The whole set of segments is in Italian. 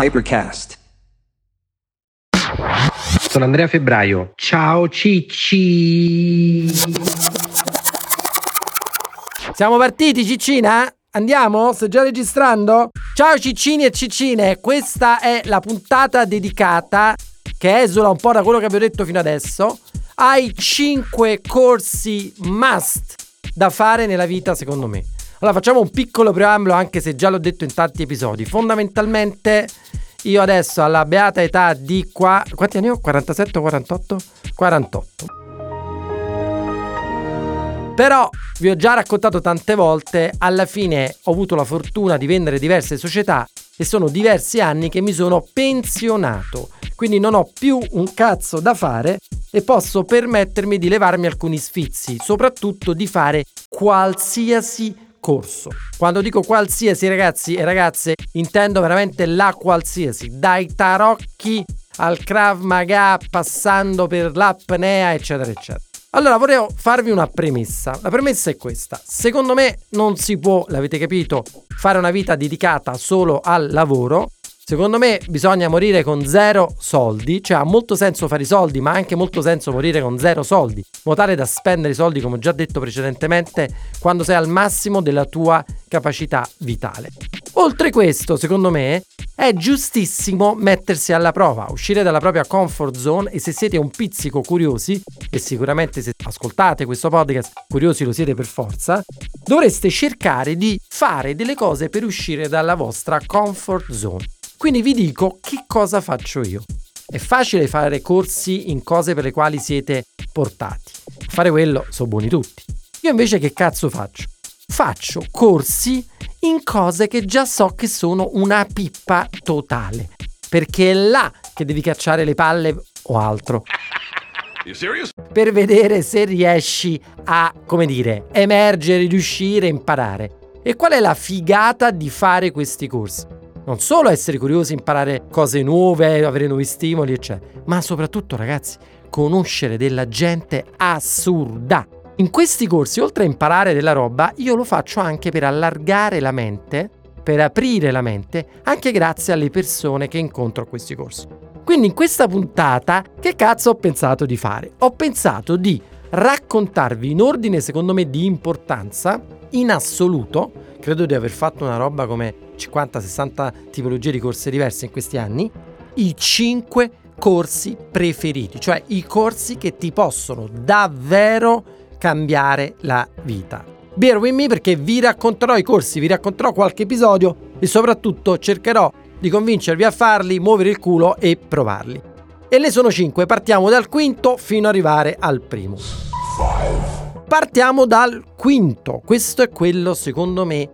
Hypercast. Sono Andrea Febbraio. Ciao Cicci. Siamo partiti, Ciccina? Andiamo? Sto già registrando? Ciao Ciccini e Ciccine, questa è la puntata dedicata, che esula un po' da quello che avevo detto fino adesso, ai 5 corsi must da fare nella vita secondo me. Allora facciamo un piccolo preambolo anche se già l'ho detto in tanti episodi. Fondamentalmente io adesso alla beata età di qua... Quanti anni ho? 47 o 48? 48. Però vi ho già raccontato tante volte, alla fine ho avuto la fortuna di vendere diverse società e sono diversi anni che mi sono pensionato. Quindi non ho più un cazzo da fare e posso permettermi di levarmi alcuni sfizi, soprattutto di fare qualsiasi corso. Quando dico qualsiasi ragazzi e ragazze, intendo veramente la qualsiasi, dai tarocchi al Krav Maga passando per l'apnea, eccetera, eccetera. Allora vorrei farvi una premessa. La premessa è questa. Secondo me non si può, l'avete capito, fare una vita dedicata solo al lavoro Secondo me bisogna morire con zero soldi, cioè ha molto senso fare i soldi, ma ha anche molto senso morire con zero soldi, in da spendere i soldi, come ho già detto precedentemente, quando sei al massimo della tua capacità vitale. Oltre questo, secondo me, è giustissimo mettersi alla prova, uscire dalla propria comfort zone e se siete un pizzico curiosi, e sicuramente se ascoltate questo podcast curiosi lo siete per forza, dovreste cercare di fare delle cose per uscire dalla vostra comfort zone. Quindi vi dico che cosa faccio io. È facile fare corsi in cose per le quali siete portati. fare quello sono buoni tutti. Io invece che cazzo faccio? Faccio corsi in cose che già so che sono una pippa totale. Perché è là che devi cacciare le palle o altro. Per vedere se riesci a, come dire, emergere, riuscire, imparare. E qual è la figata di fare questi corsi? Non solo essere curiosi, imparare cose nuove, avere nuovi stimoli, eccetera, ma soprattutto, ragazzi, conoscere della gente assurda. In questi corsi, oltre a imparare della roba, io lo faccio anche per allargare la mente, per aprire la mente, anche grazie alle persone che incontro a questi corsi. Quindi in questa puntata, che cazzo ho pensato di fare? Ho pensato di raccontarvi in ordine, secondo me, di importanza, in assoluto, credo di aver fatto una roba come 50-60 tipologie di corsi diverse in questi anni, i 5 corsi preferiti, cioè i corsi che ti possono davvero cambiare la vita. Bear with me perché vi racconterò i corsi, vi racconterò qualche episodio e soprattutto cercherò di convincervi a farli, muovere il culo e provarli. E ne sono 5, partiamo dal quinto fino ad arrivare al primo. Partiamo dal quinto, questo è quello secondo me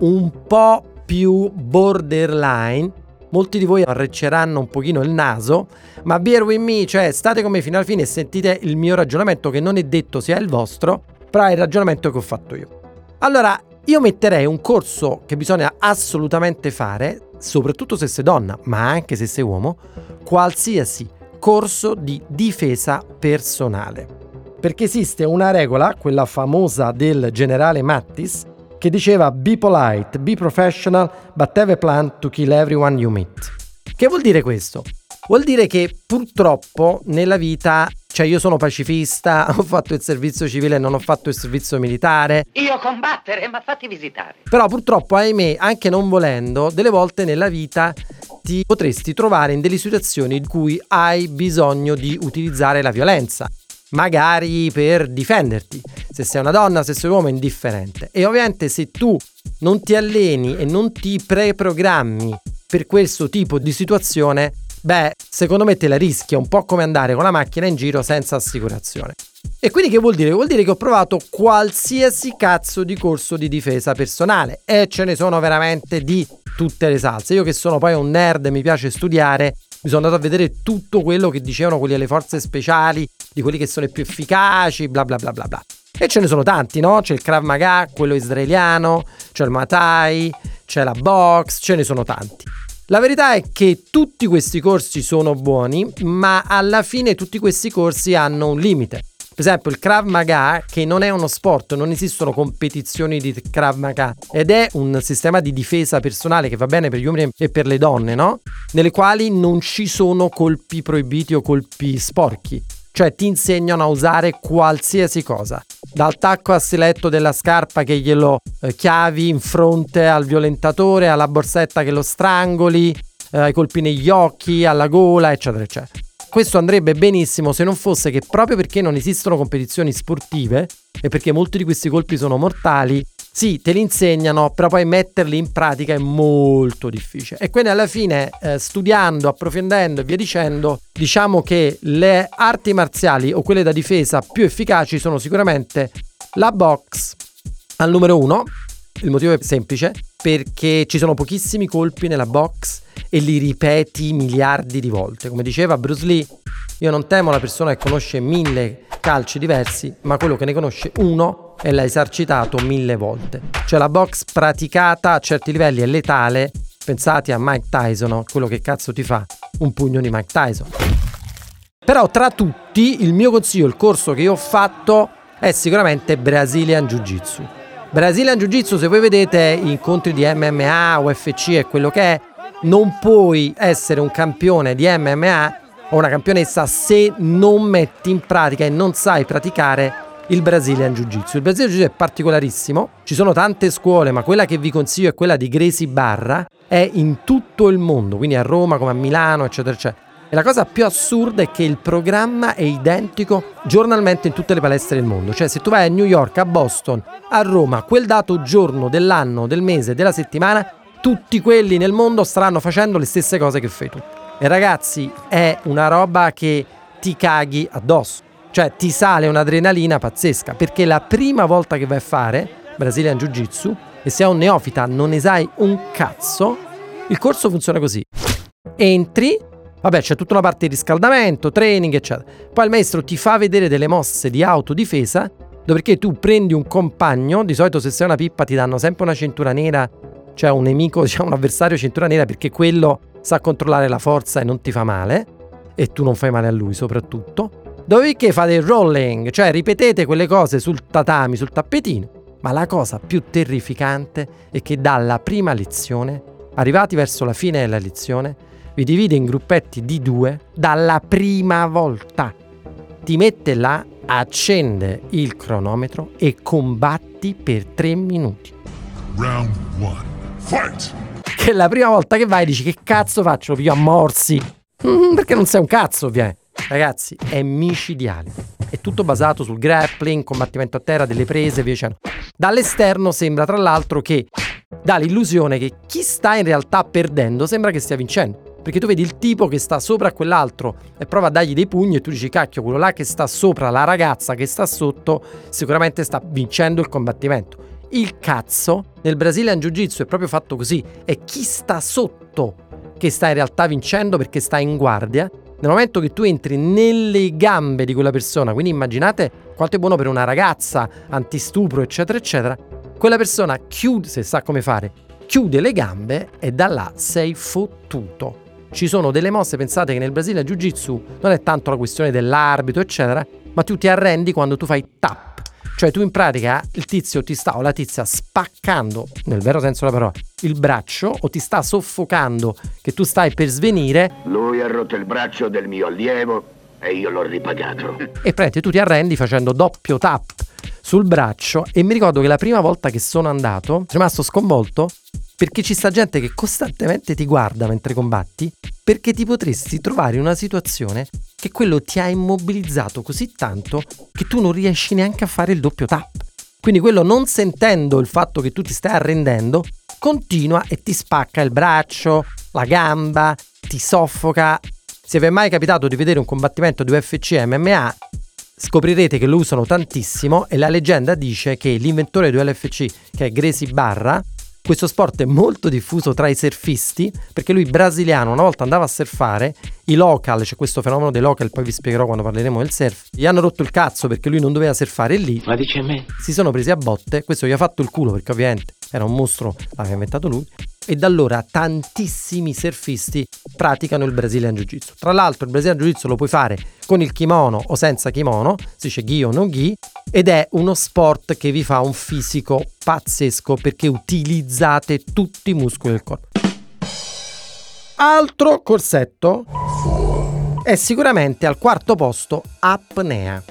un po' più borderline. Molti di voi arrecceranno un pochino il naso, ma bear with me, cioè state come fino alla fine e sentite il mio ragionamento che non è detto sia il vostro, però è il ragionamento che ho fatto io. Allora, io metterei un corso che bisogna assolutamente fare, soprattutto se sei donna, ma anche se sei uomo, qualsiasi corso di difesa personale. Perché esiste una regola, quella famosa del generale Mattis, che diceva Be polite, be professional, but have a plan to kill everyone you meet. Che vuol dire questo? Vuol dire che purtroppo nella vita cioè io sono pacifista, ho fatto il servizio civile, non ho fatto il servizio militare. Io combattere, ma fatti visitare. Però purtroppo, ahimè, anche non volendo, delle volte nella vita ti potresti trovare in delle situazioni in cui hai bisogno di utilizzare la violenza magari per difenderti. Se sei una donna, se sei un uomo, è indifferente. E ovviamente se tu non ti alleni e non ti preprogrammi per questo tipo di situazione, beh, secondo me te la rischia un po' come andare con la macchina in giro senza assicurazione. E quindi che vuol dire? Vuol dire che ho provato qualsiasi cazzo di corso di difesa personale e ce ne sono veramente di tutte le salse. Io che sono poi un nerd e mi piace studiare, mi sono andato a vedere tutto quello che dicevano quelli delle forze speciali, di quelli che sono i più efficaci, bla bla bla bla bla. E ce ne sono tanti, no? C'è il Krav Maga, quello israeliano, c'è il Matai, c'è la box, ce ne sono tanti. La verità è che tutti questi corsi sono buoni, ma alla fine tutti questi corsi hanno un limite Per esempio il Krav Maga, che non è uno sport, non esistono competizioni di Krav Maga ed è un sistema di difesa personale che va bene per gli uomini e per le donne, no? Nelle quali non ci sono colpi proibiti o colpi sporchi. Cioè ti insegnano a usare qualsiasi cosa. Dal tacco a stiletto della scarpa che glielo eh, chiavi in fronte al violentatore, alla borsetta che lo strangoli, eh, ai colpi negli occhi, alla gola, eccetera, eccetera questo andrebbe benissimo se non fosse che proprio perché non esistono competizioni sportive e perché molti di questi colpi sono mortali, sì, te li insegnano, però poi metterli in pratica è molto difficile. E quindi alla fine, eh, studiando, approfondendo e via dicendo, diciamo che le arti marziali o quelle da difesa più efficaci sono sicuramente la box al numero uno. Il motivo è semplice, perché ci sono pochissimi colpi nella box e li ripeti miliardi di volte. Come diceva Bruce Lee, io non temo la persona che conosce mille calci diversi, ma quello che ne conosce uno e l'ha esercitato mille volte. Cioè la box praticata a certi livelli è letale. Pensate a Mike Tyson, quello che cazzo ti fa un pugno di Mike Tyson. Però tra tutti il mio consiglio, il corso che io ho fatto è sicuramente Brazilian Jiu-Jitsu. Brazilian Jiu-Jitsu, se voi vedete incontri di MMA, UFC e quello che è, non puoi essere un campione di MMA o una campionessa se non metti in pratica e non sai praticare il Brazilian Jiu-Jitsu. Il Brazilian Jiu-Jitsu è particolarissimo, ci sono tante scuole, ma quella che vi consiglio è quella di Gracie Barra, è in tutto il mondo, quindi a Roma come a Milano, eccetera, eccetera. E la cosa più assurda è che il programma è identico giornalmente in tutte le palestre del mondo. Cioè, se tu vai a New York, a Boston, a Roma, quel dato giorno dell'anno, del mese, della settimana tutti quelli nel mondo staranno facendo le stesse cose che fai tu. E ragazzi, è una roba che ti caghi addosso. Cioè ti sale un'adrenalina pazzesca, perché la prima volta che vai a fare Brazilian Jiu Jitsu e sei un neofita non ne sai un cazzo, il corso funziona così. Entri, vabbè c'è tutta una parte di riscaldamento, training eccetera. Poi il maestro ti fa vedere delle mosse di autodifesa, dopodiché tu prendi un compagno, di solito se sei una pippa ti danno sempre una cintura nera cioè un nemico, diciamo un avversario cintura nera perché quello sa controllare la forza e non ti fa male e tu non fai male a lui soprattutto. Dopodiché fate il rolling, cioè ripetete quelle cose sul tatami, sul tappetino, ma la cosa più terrificante è che dalla prima lezione, arrivati verso la fine della lezione, vi divide in gruppetti di due dalla prima volta. Ti mette là, accende il cronometro e combatti per tre minuti. Round 1. Fight! Che la prima volta che vai dici che cazzo faccio? Lo a morsi. Mm, perché non sei un cazzo, ovviamente. Ragazzi, è micidiale. È tutto basato sul grappling, combattimento a terra, delle prese, via dicendo. Dall'esterno sembra tra l'altro che dà l'illusione che chi sta in realtà perdendo sembra che stia vincendo. Perché tu vedi il tipo che sta sopra a quell'altro e prova a dargli dei pugni e tu dici cacchio, quello là che sta sopra, la ragazza che sta sotto, sicuramente sta vincendo il combattimento. Il cazzo nel Brazilian Jiu-Jitsu è proprio fatto così, è chi sta sotto che sta in realtà vincendo perché sta in guardia. Nel momento che tu entri nelle gambe di quella persona, quindi immaginate quanto è buono per una ragazza, antistupro, eccetera, eccetera, quella persona chiude, se sa come fare, chiude le gambe e da là sei fottuto. Ci sono delle mosse, pensate che nel Brasile Jiu-Jitsu non è tanto la questione dell'arbitro, eccetera, ma tu ti arrendi quando tu fai tap cioè tu in pratica il tizio ti sta o la tizia spaccando, nel vero senso della parola, il braccio o ti sta soffocando che tu stai per svenire. Lui ha rotto il braccio del mio allievo e io l'ho ripagato. E prendi, tu ti arrendi facendo doppio tap sul braccio e mi ricordo che la prima volta che sono andato sono rimasto sconvolto perché ci sta gente che costantemente ti guarda mentre combatti perché ti potresti trovare in una situazione che quello ti ha immobilizzato così tanto che tu non riesci neanche a fare il doppio tap. Quindi quello non sentendo il fatto che tu ti stai arrendendo, continua e ti spacca il braccio, la gamba, ti soffoca. Se vi è mai capitato di vedere un combattimento di UFC MMA, scoprirete che lo usano tantissimo e la leggenda dice che l'inventore di UFC, che è Gracie Barra, questo sport è molto diffuso tra i surfisti perché lui brasiliano una volta andava a surfare, i local, c'è questo fenomeno dei local, poi vi spiegherò quando parleremo del surf, gli hanno rotto il cazzo perché lui non doveva surfare lì. Ma dice a me? Si sono presi a botte, questo gli ha fatto il culo perché ovviamente era un mostro, l'aveva inventato lui. E da allora tantissimi surfisti praticano il Brazilian Jiu-Jitsu. Tra l'altro il Brazilian Jiu-Jitsu lo puoi fare con il kimono o senza kimono, si dice gi o non gi, ed è uno sport che vi fa un fisico pazzesco perché utilizzate tutti i muscoli del corpo. Altro corsetto è sicuramente al quarto posto apnea.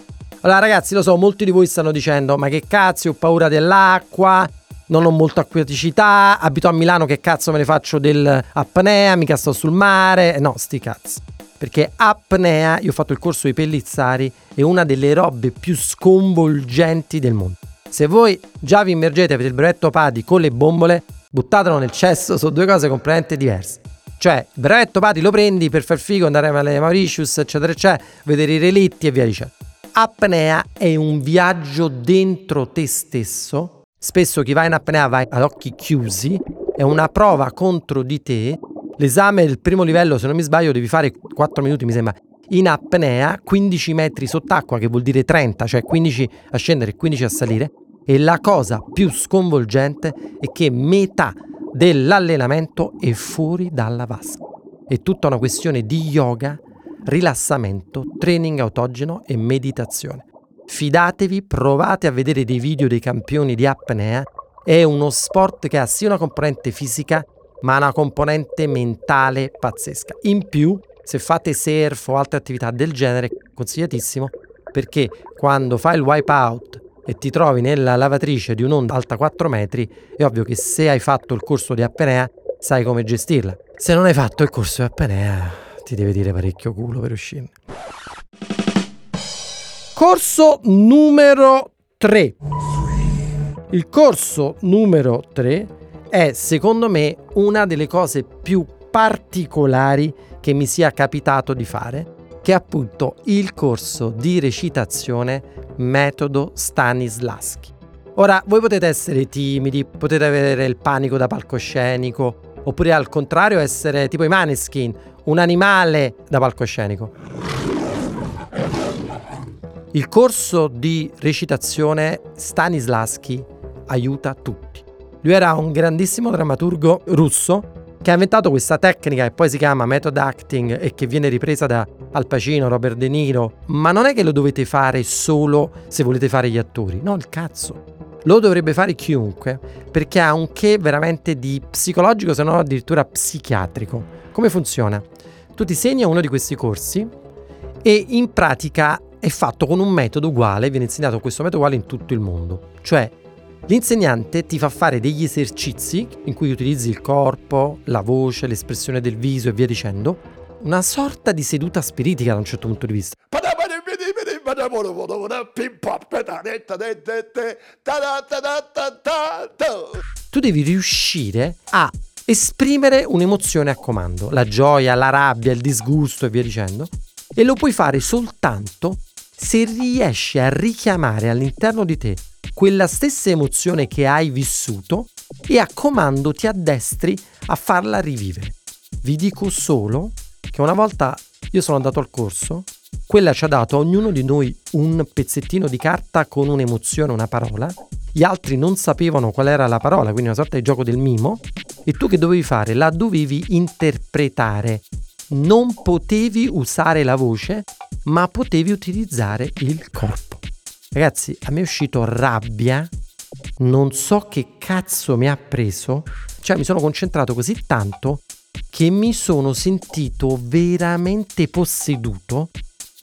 Allora ragazzi, lo so, molti di voi stanno dicendo ma che cazzo, ho paura dell'acqua, non ho molta acquaticità, abito a Milano, che cazzo me ne faccio dell'apnea, mica sto sul mare. No, sti cazzi. Perché apnea, io ho fatto il corso di pellizzari, è una delle robe più sconvolgenti del mondo. Se voi già vi immergete per il brevetto PADI con le bombole, buttatelo nel cesso, sono due cose completamente diverse. Cioè, il brevetto PADI lo prendi per far figo, andare alle Mauritius, eccetera, eccetera, vedere i relitti e via dicendo. Apnea è un viaggio dentro te stesso. Spesso chi va in apnea va ad occhi chiusi, è una prova contro di te. L'esame del primo livello, se non mi sbaglio, devi fare 4 minuti, mi sembra, in apnea, 15 metri sott'acqua, che vuol dire 30, cioè 15 a scendere e 15 a salire. E la cosa più sconvolgente è che metà dell'allenamento è fuori dalla vasca. È tutta una questione di yoga rilassamento, training autogeno e meditazione. Fidatevi, provate a vedere dei video dei campioni di apnea. È uno sport che ha sia una componente fisica, ma una componente mentale pazzesca. In più, se fate surf o altre attività del genere, consigliatissimo, perché quando fai il wipeout e ti trovi nella lavatrice di un'onda alta 4 metri, è ovvio che se hai fatto il corso di apnea, sai come gestirla. Se non hai fatto il corso di apnea, ti deve dire parecchio culo per uscire. Corso numero 3. Il corso numero 3 è secondo me una delle cose più particolari che mi sia capitato di fare, che è appunto il corso di recitazione metodo Stanislaschi. Ora, voi potete essere timidi, potete avere il panico da palcoscenico, oppure al contrario essere tipo i maneskin, un animale da palcoscenico. Il corso di recitazione Stanislaschi aiuta tutti. Lui era un grandissimo drammaturgo russo che ha inventato questa tecnica che poi si chiama method acting e che viene ripresa da Al Pacino, Robert De Niro, ma non è che lo dovete fare solo se volete fare gli attori, no, il cazzo. Lo dovrebbe fare chiunque perché ha un che veramente di psicologico, se non addirittura psichiatrico. Come funziona? Tu ti segni a uno di questi corsi e in pratica è fatto con un metodo uguale, viene insegnato questo metodo uguale in tutto il mondo. Cioè, l'insegnante ti fa fare degli esercizi in cui utilizzi il corpo, la voce, l'espressione del viso e via dicendo, una sorta di seduta spiritica da un certo punto di vista. Tu devi riuscire a esprimere un'emozione a comando, la gioia, la rabbia, il disgusto e via dicendo, e lo puoi fare soltanto se riesci a richiamare all'interno di te quella stessa emozione che hai vissuto e a comando ti addestri a farla rivivere. Vi dico solo che una volta io sono andato al corso, quella ci ha dato a ognuno di noi un pezzettino di carta con un'emozione, una parola, gli altri non sapevano qual era la parola, quindi una sorta di gioco del mimo, e tu che dovevi fare? La dovevi interpretare. Non potevi usare la voce, ma potevi utilizzare il corpo. Ragazzi, a me è uscito rabbia, non so che cazzo mi ha preso, cioè mi sono concentrato così tanto che mi sono sentito veramente posseduto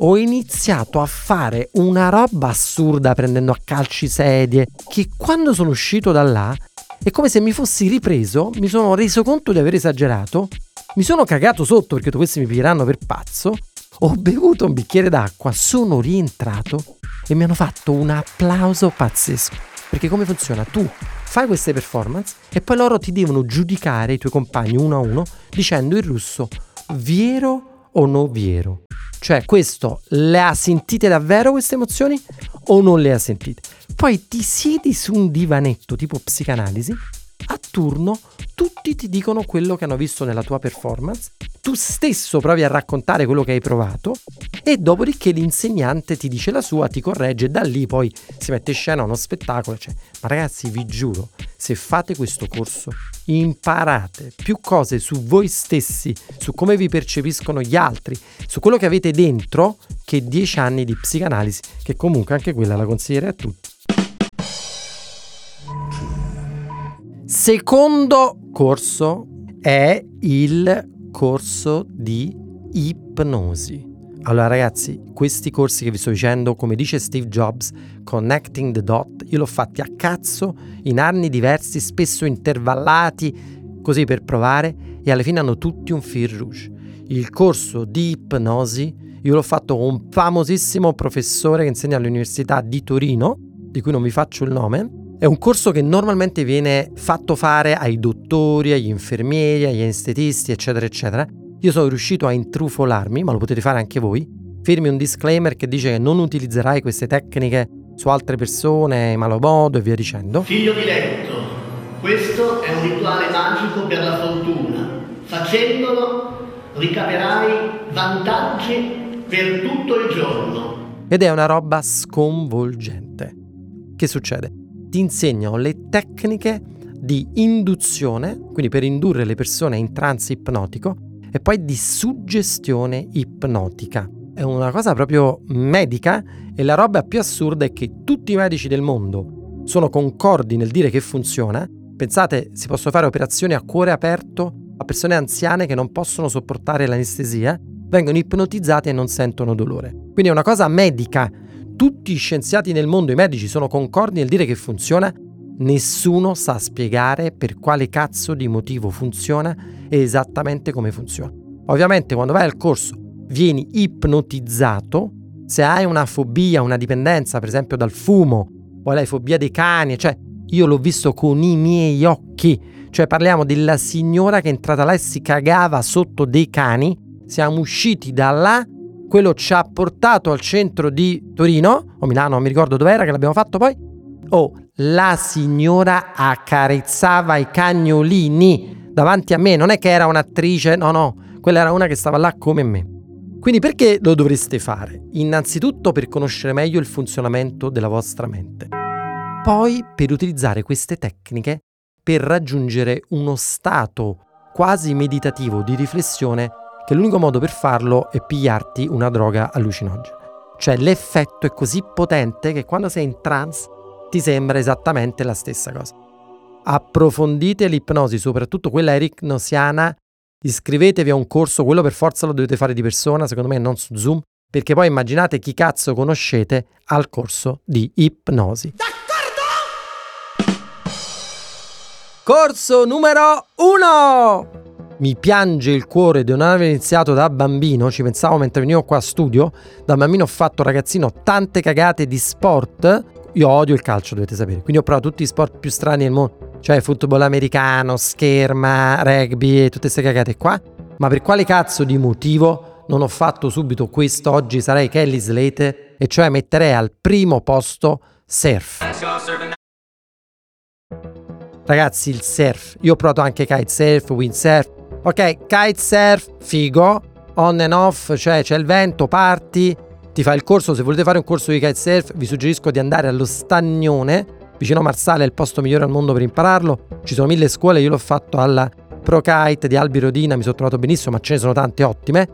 ho iniziato a fare una roba assurda prendendo a calci sedie che quando sono uscito da là è come se mi fossi ripreso, mi sono reso conto di aver esagerato, mi sono cagato sotto perché questi mi piglieranno per pazzo, ho bevuto un bicchiere d'acqua, sono rientrato e mi hanno fatto un applauso pazzesco. Perché come funziona? Tu fai queste performance e poi loro ti devono giudicare i tuoi compagni uno a uno dicendo in russo viero o no viero. Cioè, questo le ha sentite davvero queste emozioni o non le ha sentite? Poi ti siedi su un divanetto tipo psicanalisi, a turno tutti ti dicono quello che hanno visto nella tua performance tu stesso provi a raccontare quello che hai provato e dopodiché l'insegnante ti dice la sua, ti corregge e da lì poi si mette in scena uno spettacolo. Cioè, ma ragazzi vi giuro, se fate questo corso imparate più cose su voi stessi, su come vi percepiscono gli altri, su quello che avete dentro che dieci anni di psicanalisi, che comunque anche quella la consiglierei a tutti. Secondo corso è il corso di ipnosi. Allora ragazzi, questi corsi che vi sto dicendo, come dice Steve Jobs, Connecting the Dot, io l'ho fatti a cazzo in anni diversi, spesso intervallati, così per provare, e alla fine hanno tutti un fil rouge. Il corso di ipnosi io l'ho fatto con un famosissimo professore che insegna all'Università di Torino, di cui non vi faccio il nome, è un corso che normalmente viene fatto fare ai dottori, agli infermieri, agli estetisti, eccetera, eccetera. Io sono riuscito a intrufolarmi, ma lo potete fare anche voi. Firmi un disclaimer che dice che non utilizzerai queste tecniche su altre persone in malo modo e via dicendo. Figlio diletto, questo è un rituale magico per la fortuna. Facendolo ricaverai vantaggi per tutto il giorno. Ed è una roba sconvolgente. Che succede? Ti insegnano le tecniche di induzione, quindi per indurre le persone in trance ipnotico, e poi di suggestione ipnotica. È una cosa proprio medica e la roba più assurda è che tutti i medici del mondo sono concordi nel dire che funziona. Pensate, si possono fare operazioni a cuore aperto a persone anziane che non possono sopportare l'anestesia, vengono ipnotizzate e non sentono dolore. Quindi è una cosa medica tutti gli scienziati nel mondo, i medici, sono concordi nel dire che funziona, nessuno sa spiegare per quale cazzo di motivo funziona e esattamente come funziona. Ovviamente quando vai al corso vieni ipnotizzato, se hai una fobia, una dipendenza per esempio dal fumo o hai fobia dei cani, cioè io l'ho visto con i miei occhi, cioè parliamo della signora che è entrata là e si cagava sotto dei cani, siamo usciti da là quello ci ha portato al centro di Torino, o Milano, non mi ricordo dove era, che l'abbiamo fatto poi. Oh, la signora accarezzava i cagnolini davanti a me, non è che era un'attrice, no, no, quella era una che stava là come me. Quindi perché lo dovreste fare? Innanzitutto per conoscere meglio il funzionamento della vostra mente. Poi per utilizzare queste tecniche per raggiungere uno stato quasi meditativo di riflessione che l'unico modo per farlo è pigliarti una droga allucinogena. Cioè l'effetto è così potente che quando sei in trance ti sembra esattamente la stessa cosa. Approfondite l'ipnosi, soprattutto quella ericnosiana, iscrivetevi a un corso, quello per forza lo dovete fare di persona, secondo me non su Zoom, perché poi immaginate chi cazzo conoscete al corso di ipnosi. D'accordo? Corso numero 1! Mi piange il cuore di non aver iniziato da bambino, ci pensavo mentre venivo qua a studio, da bambino ho fatto ragazzino tante cagate di sport, io odio il calcio dovete sapere, quindi ho provato tutti gli sport più strani del mondo, cioè football americano, scherma, rugby e tutte queste cagate qua, ma per quale cazzo di motivo non ho fatto subito questo, oggi sarei Kelly Slate, e cioè metterei al primo posto surf. Ragazzi, il surf. Io ho provato anche kitesurf, windsurf, Ok, kitesurf, figo, on and off, cioè c'è il vento, parti, ti fai il corso, se volete fare un corso di kitesurf vi suggerisco di andare allo Stagnone, vicino a Marsale, è il posto migliore al mondo per impararlo, ci sono mille scuole, io l'ho fatto alla Pro Kite di Albi Rodina, mi sono trovato benissimo, ma ce ne sono tante ottime,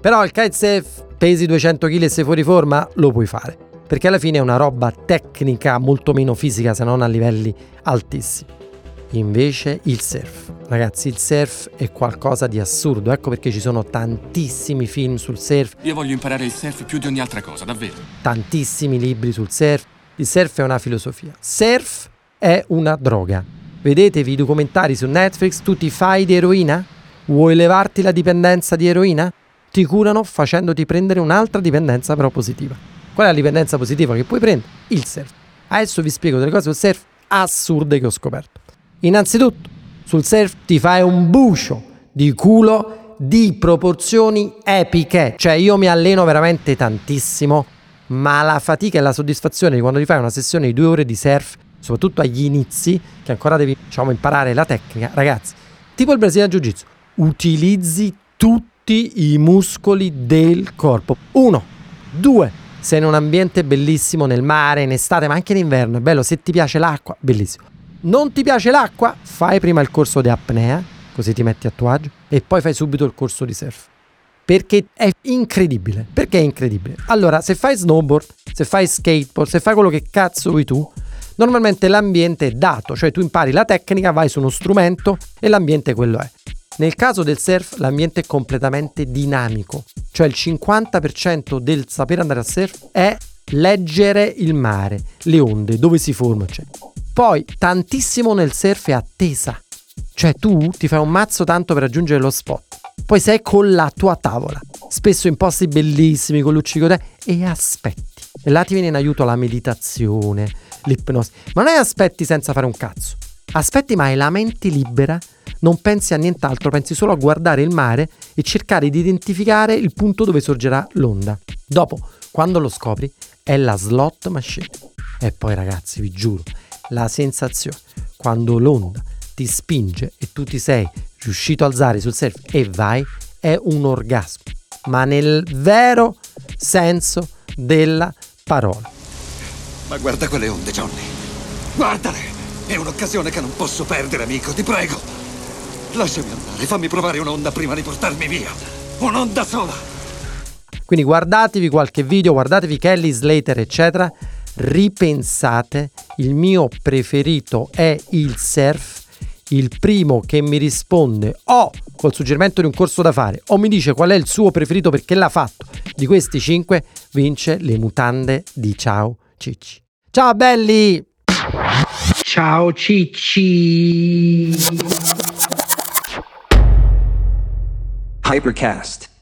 però il kitesurf pesi 200 kg e sei fuori forma, lo puoi fare, perché alla fine è una roba tecnica molto meno fisica se non a livelli altissimi invece il surf. Ragazzi, il surf è qualcosa di assurdo, ecco perché ci sono tantissimi film sul surf. Io voglio imparare il surf più di ogni altra cosa, davvero. Tantissimi libri sul surf. Il surf è una filosofia. Surf è una droga. Vedetevi i documentari su Netflix, tu ti fai di eroina? Vuoi levarti la dipendenza di eroina? Ti curano facendoti prendere un'altra dipendenza però positiva. Qual è la dipendenza positiva che puoi prendere? Il surf. Adesso vi spiego delle cose sul surf assurde che ho scoperto. Innanzitutto, sul surf ti fai un bucio di culo di proporzioni epiche. Cioè, io mi alleno veramente tantissimo, ma la fatica e la soddisfazione di quando ti fai una sessione di due ore di surf, soprattutto agli inizi, che ancora devi, diciamo, imparare la tecnica, ragazzi, tipo il Brasilian Jiu-Jitsu, utilizzi tutti tutti i muscoli del corpo. Uno, due, sei in un ambiente bellissimo nel mare, in estate, ma anche in inverno, è bello, se ti piace l'acqua, bellissimo. Non ti piace l'acqua? Fai prima il corso di apnea, così ti metti a tuo agio, e poi fai subito il corso di surf. Perché è incredibile. Perché è incredibile? Allora, se fai snowboard, se fai skateboard, se fai quello che cazzo vuoi tu, normalmente l'ambiente è dato, cioè tu impari la tecnica, vai su uno strumento e l'ambiente quello è. Nel caso del surf l'ambiente è completamente dinamico, cioè il 50% del sapere andare a surf è leggere il mare, le onde, dove si formano. Cioè. Poi tantissimo nel surf è attesa, cioè tu ti fai un mazzo tanto per raggiungere lo spot, poi sei con la tua tavola, spesso in posti bellissimi, con luccicote, e aspetti. E là ti viene in aiuto la meditazione, l'ipnosi, ma non è aspetti senza fare un cazzo. Aspetti ma hai la mente libera non pensi a nient'altro, pensi solo a guardare il mare e cercare di identificare il punto dove sorgerà l'onda. Dopo, quando lo scopri, è la slot machine. E poi ragazzi, vi giuro, la sensazione quando l'onda ti spinge e tu ti sei riuscito a alzare sul surf e vai è un orgasmo, ma nel vero senso della parola. Ma guarda quelle onde, Johnny. Guardale! È un'occasione che non posso perdere, amico, ti prego. Lasciami andare, fammi provare un'onda prima di portarmi via. Un'onda sola. Quindi guardatevi qualche video, guardatevi Kelly Slater, eccetera. Ripensate, il mio preferito è il surf. Il primo che mi risponde o col suggerimento di un corso da fare o mi dice qual è il suo preferito perché l'ha fatto di questi cinque vince le mutande di Ciao Cicci. Ciao belli! Ciao Cicci! Hypercast.